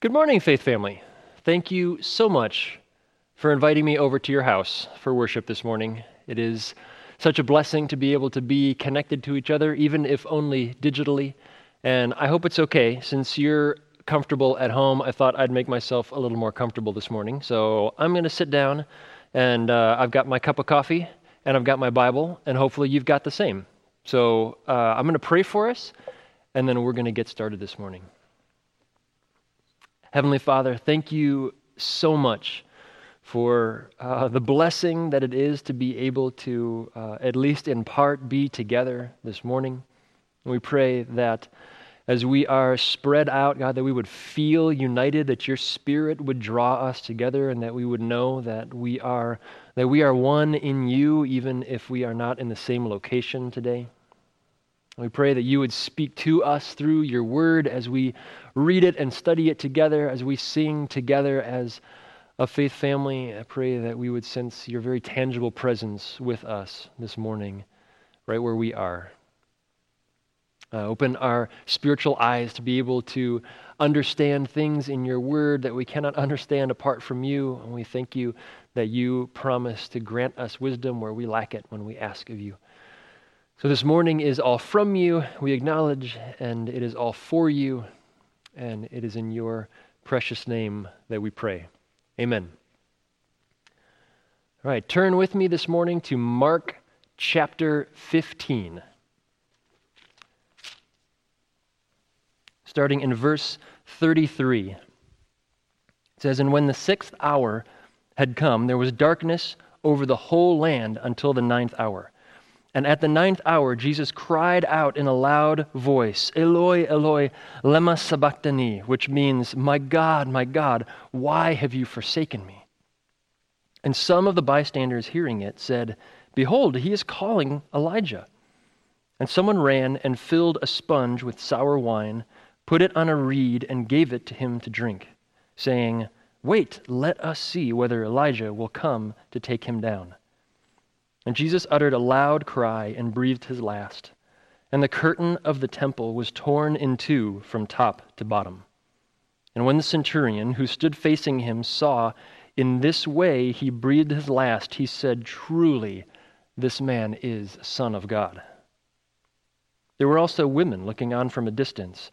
Good morning, Faith Family. Thank you so much for inviting me over to your house for worship this morning. It is such a blessing to be able to be connected to each other, even if only digitally. And I hope it's okay. Since you're comfortable at home, I thought I'd make myself a little more comfortable this morning. So I'm going to sit down, and uh, I've got my cup of coffee, and I've got my Bible, and hopefully you've got the same. So uh, I'm going to pray for us, and then we're going to get started this morning. Heavenly Father, thank you so much for uh, the blessing that it is to be able to, uh, at least in part, be together this morning. We pray that as we are spread out, God, that we would feel united, that your spirit would draw us together, and that we would know that we are, that we are one in you, even if we are not in the same location today. We pray that you would speak to us through your word as we read it and study it together, as we sing together as a faith family. I pray that we would sense your very tangible presence with us this morning, right where we are. Uh, open our spiritual eyes to be able to understand things in your word that we cannot understand apart from you. And we thank you that you promise to grant us wisdom where we lack it when we ask of you. So this morning is all from you, we acknowledge, and it is all for you, and it is in your precious name that we pray. Amen. All right, turn with me this morning to Mark chapter 15. Starting in verse 33. It says, And when the sixth hour had come, there was darkness over the whole land until the ninth hour. And at the ninth hour, Jesus cried out in a loud voice, Eloi, Eloi, lema sabachthani, which means, My God, my God, why have you forsaken me? And some of the bystanders hearing it said, Behold, he is calling Elijah. And someone ran and filled a sponge with sour wine, put it on a reed, and gave it to him to drink, saying, Wait, let us see whether Elijah will come to take him down. And Jesus uttered a loud cry and breathed his last. And the curtain of the temple was torn in two from top to bottom. And when the centurion, who stood facing him, saw in this way he breathed his last, he said, Truly, this man is Son of God. There were also women looking on from a distance,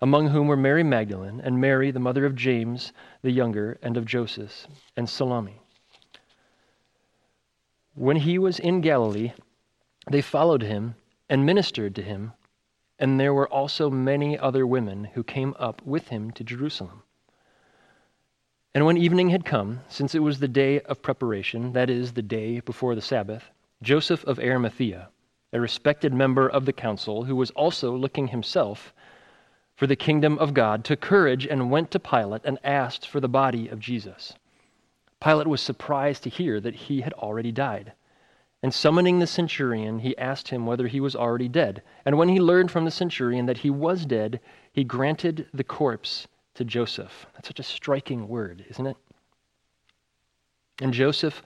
among whom were Mary Magdalene, and Mary, the mother of James the younger, and of Joseph, and Salome. When he was in Galilee, they followed him and ministered to him, and there were also many other women who came up with him to Jerusalem. And when evening had come, since it was the day of preparation, that is, the day before the Sabbath, Joseph of Arimathea, a respected member of the council, who was also looking himself for the kingdom of God, took courage and went to Pilate and asked for the body of Jesus. Pilate was surprised to hear that he had already died. And summoning the centurion, he asked him whether he was already dead. And when he learned from the centurion that he was dead, he granted the corpse to Joseph. That's such a striking word, isn't it? And Joseph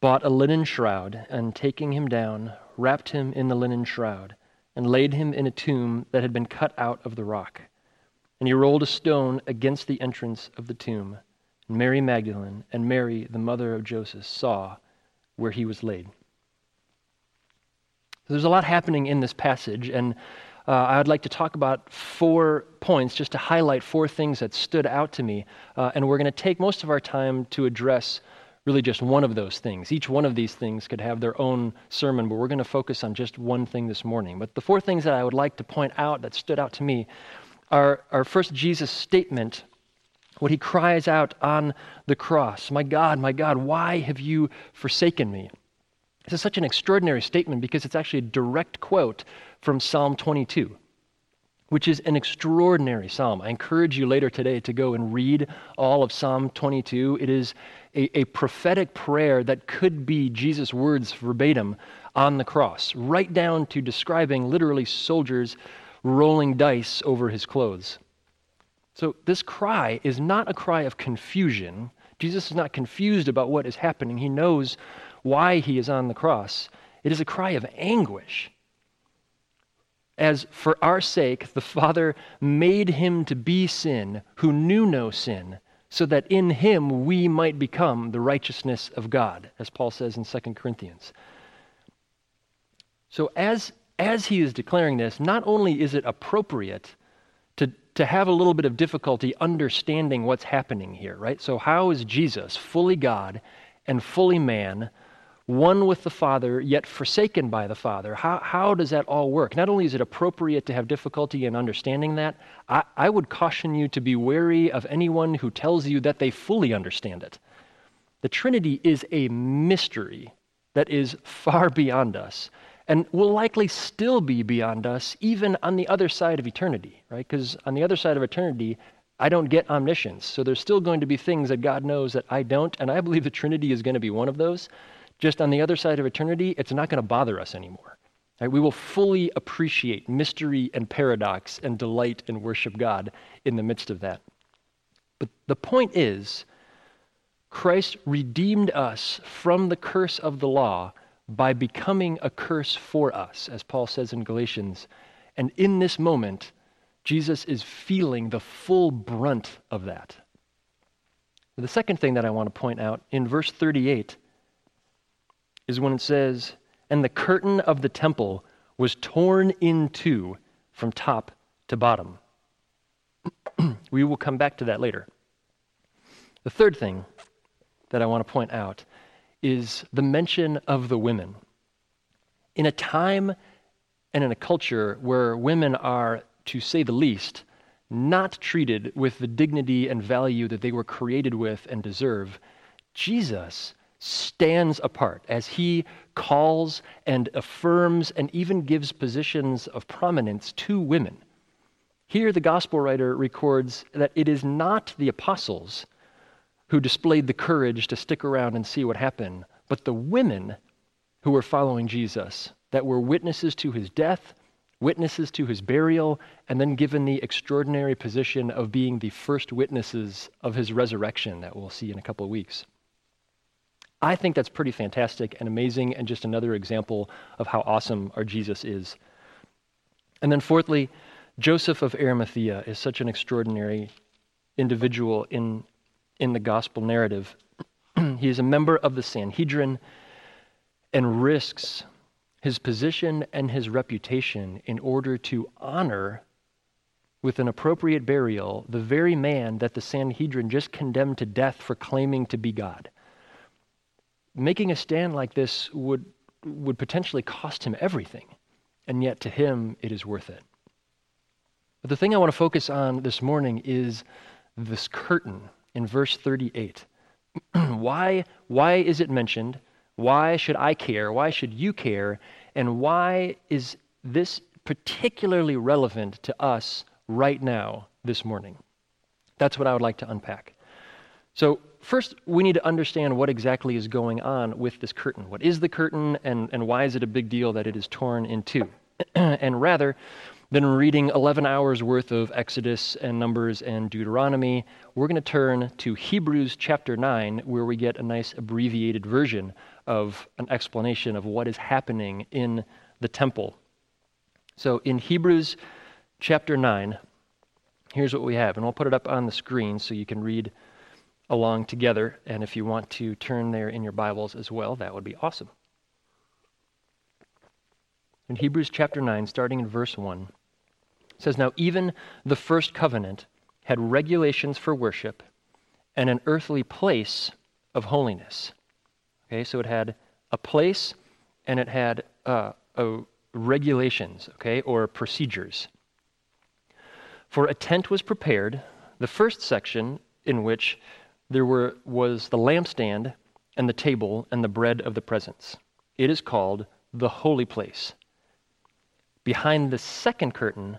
bought a linen shroud, and taking him down, wrapped him in the linen shroud, and laid him in a tomb that had been cut out of the rock. And he rolled a stone against the entrance of the tomb. Mary Magdalene and Mary, the mother of Joseph, saw where he was laid. So there's a lot happening in this passage, and uh, I would like to talk about four points just to highlight four things that stood out to me. Uh, and we're going to take most of our time to address really just one of those things. Each one of these things could have their own sermon, but we're going to focus on just one thing this morning. But the four things that I would like to point out that stood out to me are, are first Jesus' statement what he cries out on the cross My God, my God, why have you forsaken me? This is such an extraordinary statement because it's actually a direct quote from Psalm 22, which is an extraordinary psalm. I encourage you later today to go and read all of Psalm 22. It is a, a prophetic prayer that could be Jesus' words verbatim on the cross, right down to describing literally soldiers rolling dice over his clothes. So, this cry is not a cry of confusion. Jesus is not confused about what is happening. He knows why he is on the cross. It is a cry of anguish. as for our sake the Father made him to be sin who knew no sin, so that in him we might become the righteousness of God, as Paul says in 2 Corinthians. So, as, as he is declaring this, not only is it appropriate to, have a little bit of difficulty understanding what's happening here, right? So, how is Jesus, fully God and fully man, one with the Father, yet forsaken by the Father. How, how does that all work? Not only is it appropriate to have difficulty in understanding that, I, I would caution you to be wary of anyone who tells you that they fully understand it. The Trinity is a mystery that is far beyond us and will likely still be beyond us even on the other side of eternity, right? Because on the other side of eternity, I don't get omniscience. So there's still going to be things that God knows that I don't, and I believe the Trinity is going to be one of those just on the other side of eternity, it's not going to bother us anymore. Right? We will fully appreciate mystery and paradox and delight and worship God in the midst of that. But the point is, Christ redeemed us from the curse of the law by becoming a curse for us, as Paul says in Galatians. And in this moment, Jesus is feeling the full brunt of that. The second thing that I want to point out in verse 38, is when it says, And the curtain of the temple was torn in two from top to bottom. we will come back to that later. The third thing that I want to point out is the mention of the women. In a time and in a culture where women are, to say the least, not treated with the dignity and value that they were created with and deserve, Jesus stands apart as he calls and affirms and even gives positions of prominence to women. Here, the gospel writer records that it is not the apostles who displayed the courage to stick around and see what happened, but the women who were following Jesus, that were witnesses to his death, witnesses to his burial, and then given the extraordinary position of being the first witnesses of his resurrection that we'll see in a couple of weeks. I think that's pretty fantastic and amazing, and just another example of how awesome our Jesus is. And then, fourthly, Joseph of Arimathea is such an extraordinary individual in, in the gospel narrative. he is a member of the Sanhedrin and risks his position and his reputation in order to honor with an appropriate burial the very man that the Sanhedrin just condemned to death for claiming to be God making a stand like this would, would potentially cost him everything, and yet to him it is worth it. But the thing I want to focus on this morning is this curtain in verse 38. why, why is it mentioned? Why should I care? Why should you care? And why is this particularly relevant to us right now, this morning? That's what I would like to unpack. So, first, we need to understand what exactly is going on with this curtain. What is the curtain, and, and why is it a big deal that it is torn in two? and rather than reading 11 hours worth of Exodus and Numbers and Deuteronomy, we're going to turn to Hebrews chapter 9, where we get a nice abbreviated version of an explanation of what is happening in the temple. So, in Hebrews chapter 9, here's what we have, and we'll put it up on the screen so you can read along together. And if you want to turn there in your Bibles as well, that would be awesome. In Hebrews chapter 9, starting in verse 1, says, Now even the first covenant had regulations for worship and an earthly place of holiness. Okay, so it had a place and it had uh, regulations, okay, or procedures. For a tent was prepared, the first section in which there were, was the lampstand and the table and the bread of the presence. It is called the holy place. Behind the second curtain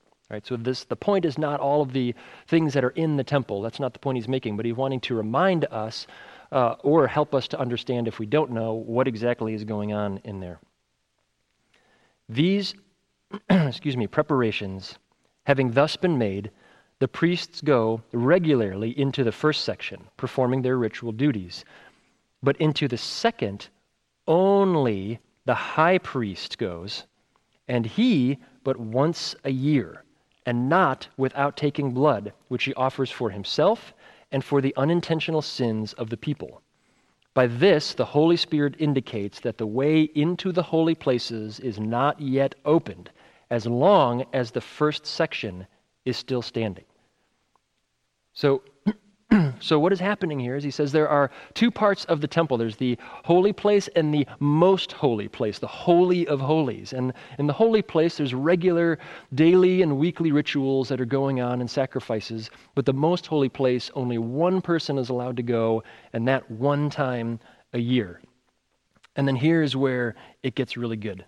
Right? So this the point is not all of the things that are in the temple. That's not the point he's making, but he's wanting to remind us uh, or help us to understand if we don't know what exactly is going on in there. These, excuse me, preparations having thus been made, the priests go regularly into the first section, performing their ritual duties. But into the second, only the high priest goes, and he but once a year, and not without taking blood, which he offers for himself and for the unintentional sins of the people. By this, the Holy Spirit indicates that the way into the holy places is not yet opened, as long as the first section is still standing. So, so what is happening here is he says there are two parts of the temple. There's the holy place and the most holy place the holy of holies. And in the holy place there's regular daily and weekly rituals that are going on and sacrifices. But the most holy place only one person is allowed to go and that one time a year. And then here's where it gets really good.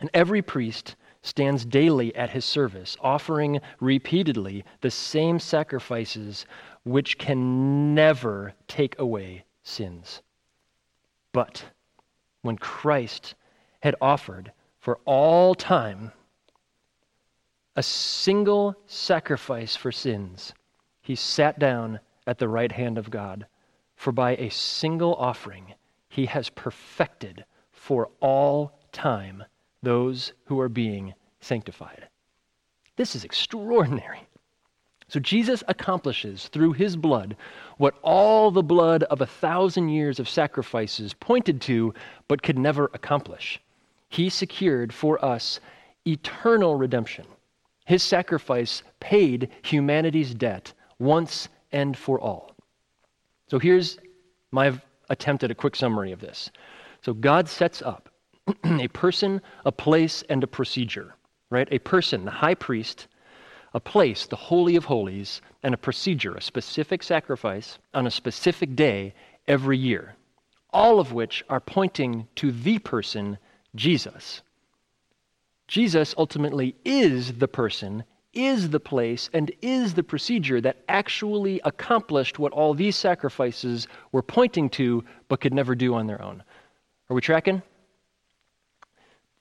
And every priest stands daily at his service, offering repeatedly the same sacrifices which can never take away sins. But when Christ had offered for all time a single sacrifice for sins, he sat down at the right hand of God. For by a single offering, he has perfected for all time those who are being sanctified. This is extraordinary. So Jesus accomplishes through his blood what all the blood of a thousand years of sacrifices pointed to but could never accomplish. He secured for us eternal redemption. His sacrifice paid humanity's debt once and for all. So here's my attempt at a quick summary of this. So God sets up a person, a place, and a procedure, right? A person, the high priest, a place, the Holy of Holies, and a procedure, a specific sacrifice on a specific day every year, all of which are pointing to the person, Jesus. Jesus ultimately is the person, is the place, and is the procedure that actually accomplished what all these sacrifices were pointing to but could never do on their own. Are we tracking?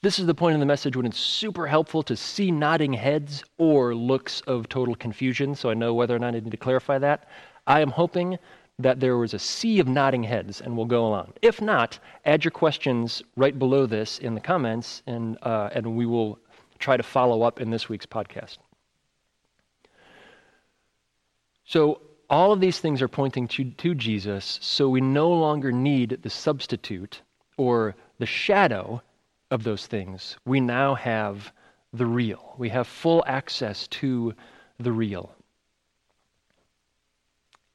This is the point in the message when it's super helpful to see nodding heads or looks of total confusion, so I know whether or not I need to clarify that. I am hoping that there was a sea of nodding heads and we'll go along. If not, add your questions right below this in the comments and, uh, and we will try to follow up in this week's podcast. So, all of these things are pointing to, to Jesus, so we no longer need the substitute or the shadow of those things, we now have the real. We have full access to the real.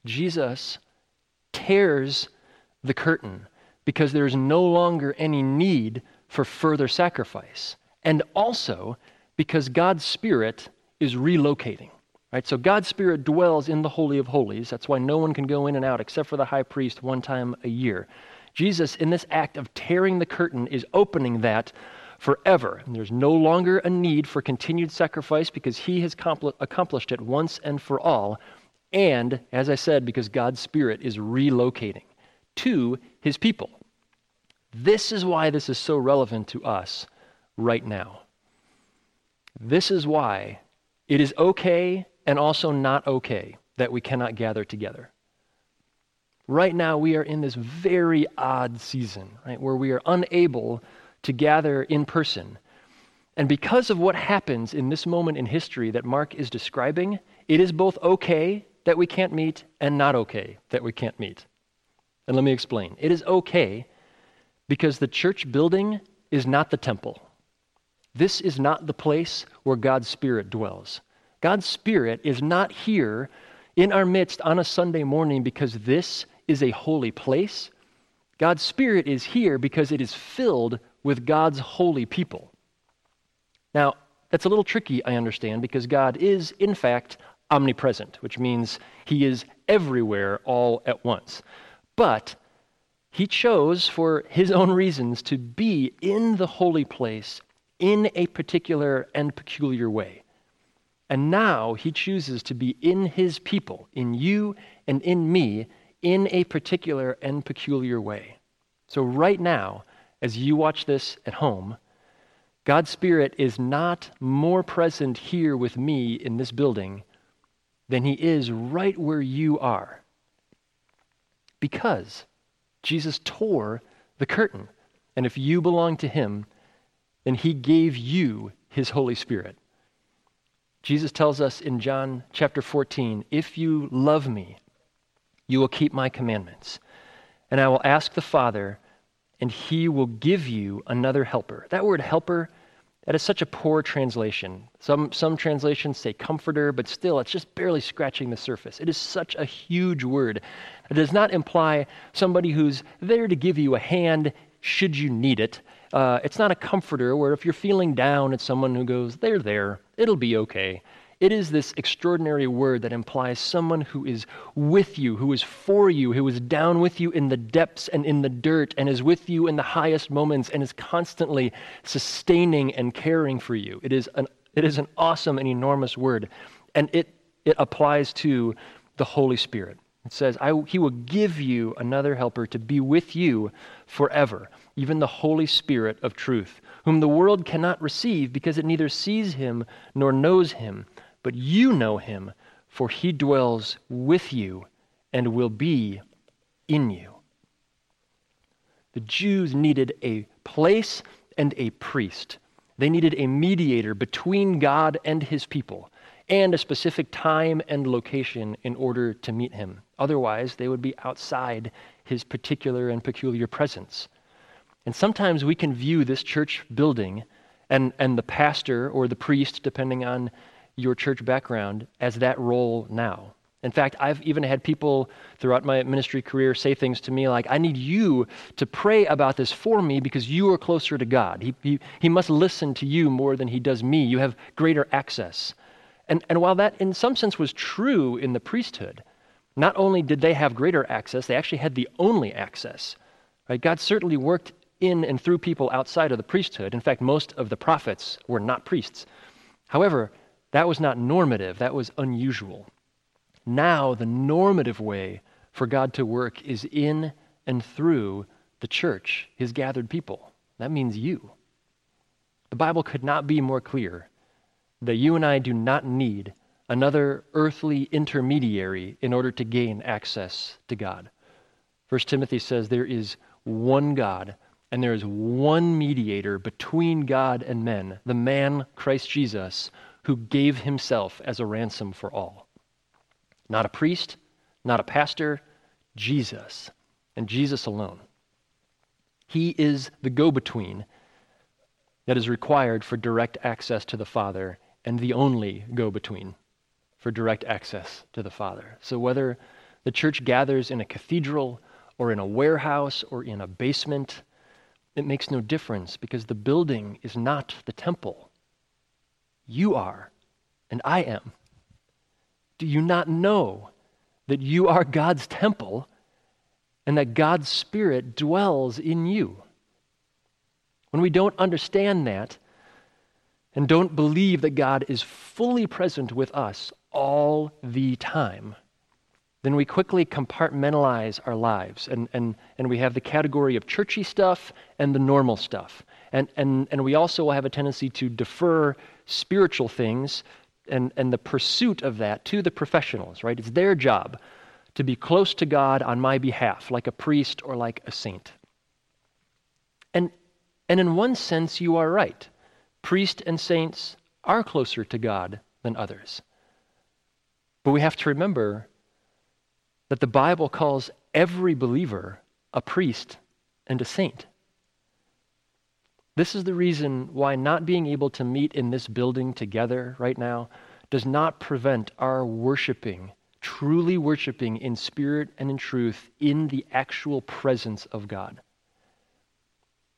Jesus tears the curtain because there is no longer any need for further sacrifice. And also because God's Spirit is relocating. Right? So God's Spirit dwells in the Holy of Holies. That's why no one can go in and out except for the high priest one time a year. Jesus, in this act of tearing the curtain, is opening that forever. And there's no longer a need for continued sacrifice because he has accomplished it once and for all. And, as I said, because God's Spirit is relocating to his people. This is why this is so relevant to us right now. This is why it is okay and also not okay that we cannot gather together. Right now, we are in this very odd season, right, where we are unable to gather in person. And because of what happens in this moment in history that Mark is describing, it is both okay that we can't meet and not okay that we can't meet. And let me explain. It is okay because the church building is not the temple. This is not the place where God's Spirit dwells. God's Spirit is not here in our midst on a Sunday morning because this is a holy place. God's Spirit is here because it is filled with God's holy people. Now, that's a little tricky, I understand, because God is, in fact, omnipresent, which means he is everywhere all at once. But he chose, for his own reasons, to be in the holy place in a particular and peculiar way. And now he chooses to be in his people, in you and in me, in a particular and peculiar way. So, right now, as you watch this at home, God's Spirit is not more present here with me in this building than he is right where you are. Because Jesus tore the curtain. And if you belong to him, then he gave you his Holy Spirit. Jesus tells us in John chapter 14 if you love me, you will keep my commandments. And I will ask the Father, and he will give you another helper. That word helper, that is such a poor translation. Some, some translations say comforter, but still, it's just barely scratching the surface. It is such a huge word. It does not imply somebody who's there to give you a hand should you need it. Uh, it's not a comforter where if you're feeling down, it's someone who goes, they're there, it'll be okay. It is this extraordinary word that implies someone who is with you, who is for you, who is down with you in the depths and in the dirt, and is with you in the highest moments, and is constantly sustaining and caring for you. It is an, it is an awesome and enormous word, and it, it applies to the Holy Spirit. It says, He will give you another helper to be with you forever, even the Holy Spirit of truth, whom the world cannot receive because it neither sees him nor knows him. But you know him, for he dwells with you and will be in you. The Jews needed a place and a priest. They needed a mediator between God and his people and a specific time and location in order to meet him. Otherwise, they would be outside his particular and peculiar presence. And sometimes we can view this church building and, and the pastor or the priest, depending on your church background, as that role now. In fact, I've even had people throughout my ministry career say things to me like, I need you to pray about this for me because you are closer to God. He, he, he must listen to you more than he does me. You have greater access. And, and while that in some sense was true in the priesthood, not only did they have greater access, they actually had the only access. Right? God certainly worked in and through people outside of the priesthood. In fact, most of the prophets were not priests. However, that was not normative, that was unusual. Now, the normative way for God to work is in and through the church, his gathered people. That means you. The Bible could not be more clear that you and I do not need another earthly intermediary in order to gain access to God. First Timothy says there is one God and there is one mediator between God and men, the man Christ Jesus, who gave himself as a ransom for all. Not a priest, not a pastor, Jesus, and Jesus alone. He is the go between that is required for direct access to the Father and the only go between for direct access to the Father. So whether the church gathers in a cathedral or in a warehouse or in a basement, it makes no difference because the building is not the temple. You are, and I am. Do you not know that you are God's temple and that God's Spirit dwells in you? When we don't understand that, and don't believe that God is fully present with us all the time, then we quickly compartmentalize our lives and, and, and we have the category of churchy stuff and the normal stuff. And, and, and we also have a tendency to defer spiritual things and, and the pursuit of that to the professionals, right? It's their job to be close to God on my behalf, like a priest or like a saint. And, and in one sense, you are right priests and saints are closer to God than others. But we have to remember that the Bible calls every believer a priest and a saint. This is the reason why not being able to meet in this building together right now does not prevent our worshiping, truly worshiping in spirit and in truth in the actual presence of God.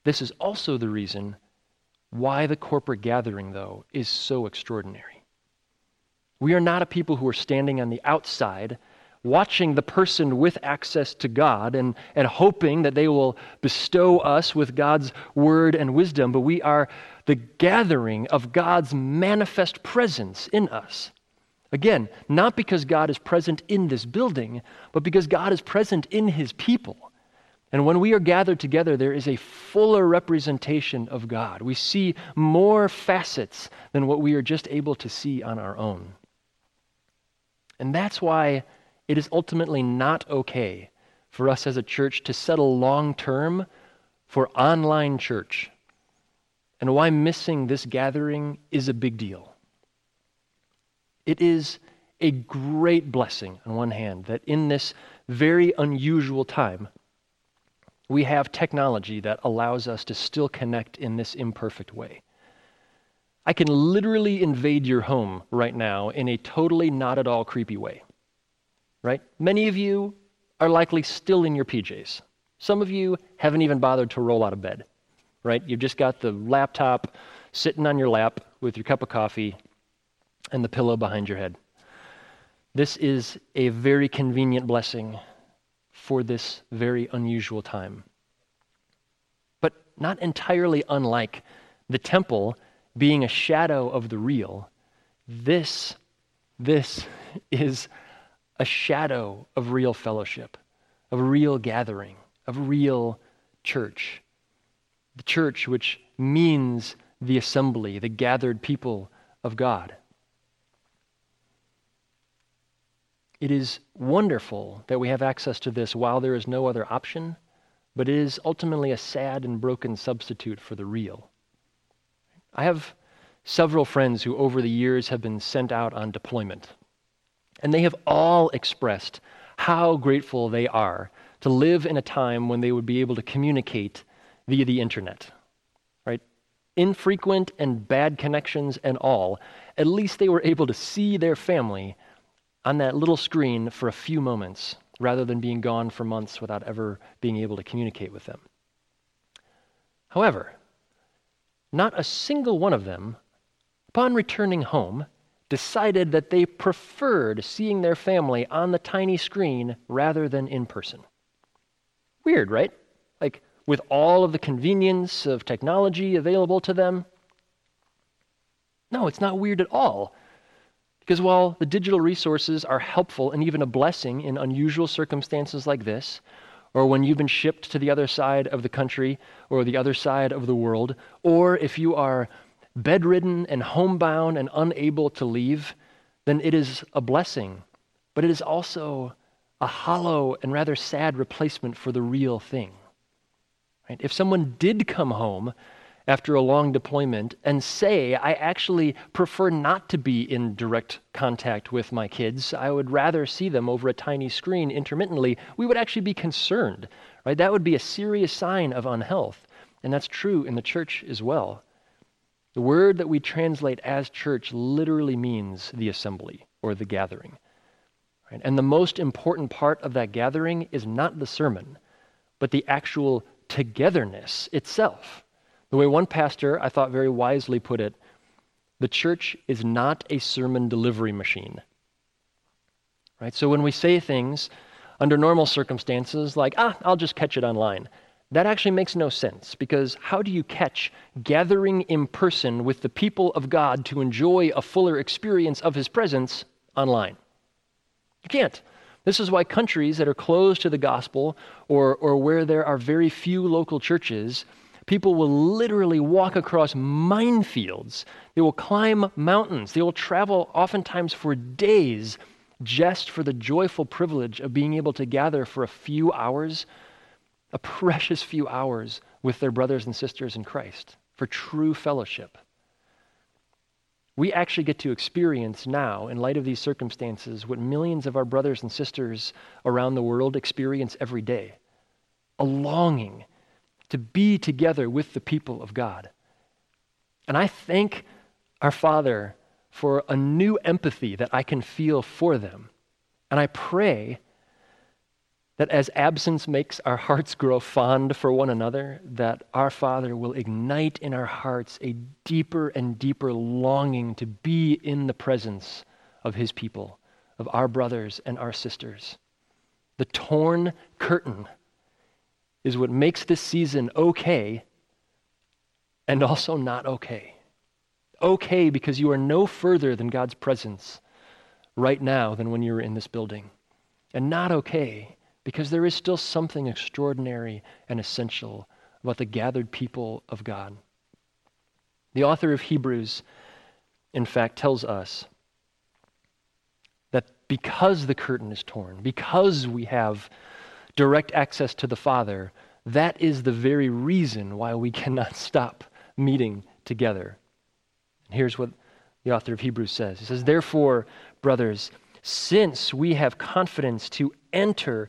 This is also the reason why the corporate gathering, though, is so extraordinary. We are not a people who are standing on the outside watching the person with access to God and, and hoping that they will bestow us with God's word and wisdom, but we are the gathering of God's manifest presence in us. Again, not because God is present in this building, but because God is present in his people. And when we are gathered together, there is a fuller representation of God. We see more facets than what we are just able to see on our own. And that's why it is ultimately not okay for us as a church to settle long term for online church, and why missing this gathering is a big deal. It is a great blessing, on one hand, that in this very unusual time, we have technology that allows us to still connect in this imperfect way. I can literally invade your home right now in a totally not at all creepy way right? Many of you are likely still in your PJs. Some of you haven't even bothered to roll out of bed, right? You've just got the laptop sitting on your lap with your cup of coffee and the pillow behind your head. This is a very convenient blessing for this very unusual time. But not entirely unlike the temple being a shadow of the real, this, this is a shadow of real fellowship, of real gathering, of real church. The church, which means the assembly, the gathered people of God. It is wonderful that we have access to this while there is no other option, but it is ultimately a sad and broken substitute for the real. I have several friends who, over the years, have been sent out on deployment and they have all expressed how grateful they are to live in a time when they would be able to communicate via the internet. Right? Infrequent and bad connections and all, at least they were able to see their family on that little screen for a few moments rather than being gone for months without ever being able to communicate with them. However, not a single one of them, upon returning home, decided that they preferred seeing their family on the tiny screen rather than in person. Weird, right? Like, with all of the convenience of technology available to them? No, it's not weird at all. Because while the digital resources are helpful and even a blessing in unusual circumstances like this, or when you've been shipped to the other side of the country or the other side of the world, or if you are bedridden and homebound and unable to leave, then it is a blessing. But it is also a hollow and rather sad replacement for the real thing. Right? If someone did come home after a long deployment and say, I actually prefer not to be in direct contact with my kids, I would rather see them over a tiny screen intermittently, we would actually be concerned. Right? That would be a serious sign of unhealth. And that's true in the church as well. The word that we translate as church literally means the assembly or the gathering. Right? And the most important part of that gathering is not the sermon, but the actual togetherness itself. The way one pastor, I thought very wisely, put it the church is not a sermon delivery machine. Right? So when we say things under normal circumstances, like, ah, I'll just catch it online, that actually makes no sense because how do you catch gathering in person with the people of God to enjoy a fuller experience of His presence online? You can't. This is why countries that are closed to the gospel or, or where there are very few local churches, people will literally walk across minefields. They will climb mountains. They will travel oftentimes for days just for the joyful privilege of being able to gather for a few hours a precious few hours with their brothers and sisters in Christ for true fellowship. We actually get to experience now, in light of these circumstances, what millions of our brothers and sisters around the world experience every day a longing to be together with the people of God. And I thank our Father for a new empathy that I can feel for them. And I pray that as absence makes our hearts grow fond for one another, that our Father will ignite in our hearts a deeper and deeper longing to be in the presence of His people of our brothers and our sisters. The torn curtain is what makes this season okay and also not okay. Okay because you are no further than God's presence right now than when you were in this building. And not okay because there is still something extraordinary and essential about the gathered people of God. The author of Hebrews, in fact, tells us that because the curtain is torn, because we have direct access to the Father, that is the very reason why we cannot stop meeting together. And here's what the author of Hebrews says He says, Therefore, brothers, since we have confidence to enter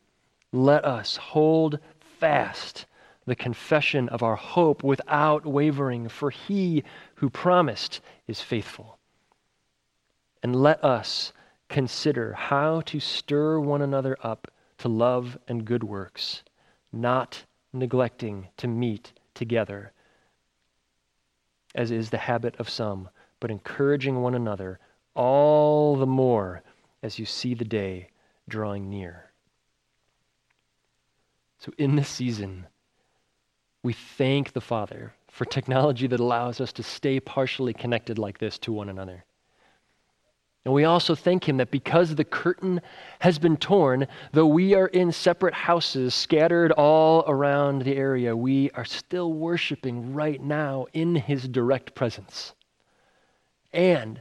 Let us hold fast the confession of our hope without wavering, for he who promised is faithful. And let us consider how to stir one another up to love and good works, not neglecting to meet together, as is the habit of some, but encouraging one another all the more as you see the day drawing near. So, in this season, we thank the Father for technology that allows us to stay partially connected like this to one another. And we also thank Him that because the curtain has been torn, though we are in separate houses scattered all around the area, we are still worshiping right now in His direct presence. And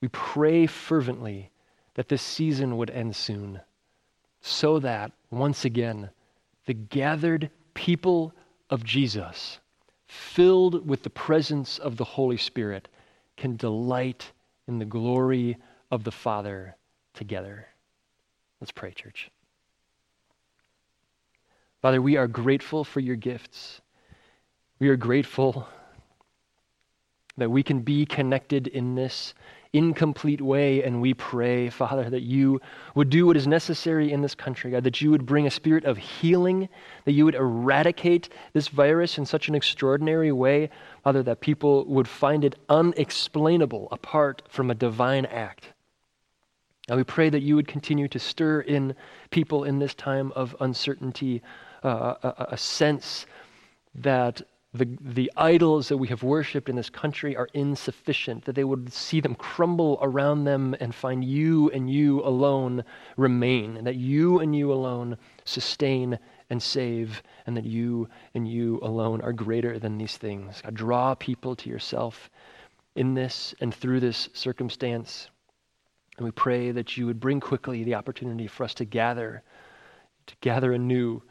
we pray fervently that this season would end soon, so that, once again, the gathered people of Jesus, filled with the presence of the Holy Spirit, can delight in the glory of the Father together. Let's pray, church. Father, we are grateful for your gifts. We are grateful that we can be connected in this incomplete way. And we pray, Father, that you would do what is necessary in this country, God, that you would bring a spirit of healing, that you would eradicate this virus in such an extraordinary way, Father, that people would find it unexplainable apart from a divine act. And we pray that you would continue to stir in people in this time of uncertainty uh, a, a sense that the, the idols that we have worshiped in this country are insufficient, that they would see them crumble around them and find you and you alone remain, and that you and you alone sustain and save, and that you and you alone are greater than these things. God, draw people to yourself in this and through this circumstance. And we pray that you would bring quickly the opportunity for us to gather, to gather anew,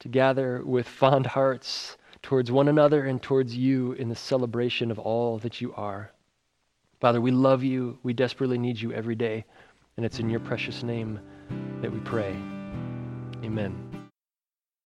to gather with fond hearts towards one another and towards you in the celebration of all that you are. Father, we love you. We desperately need you every day. And it's in your precious name that we pray. Amen.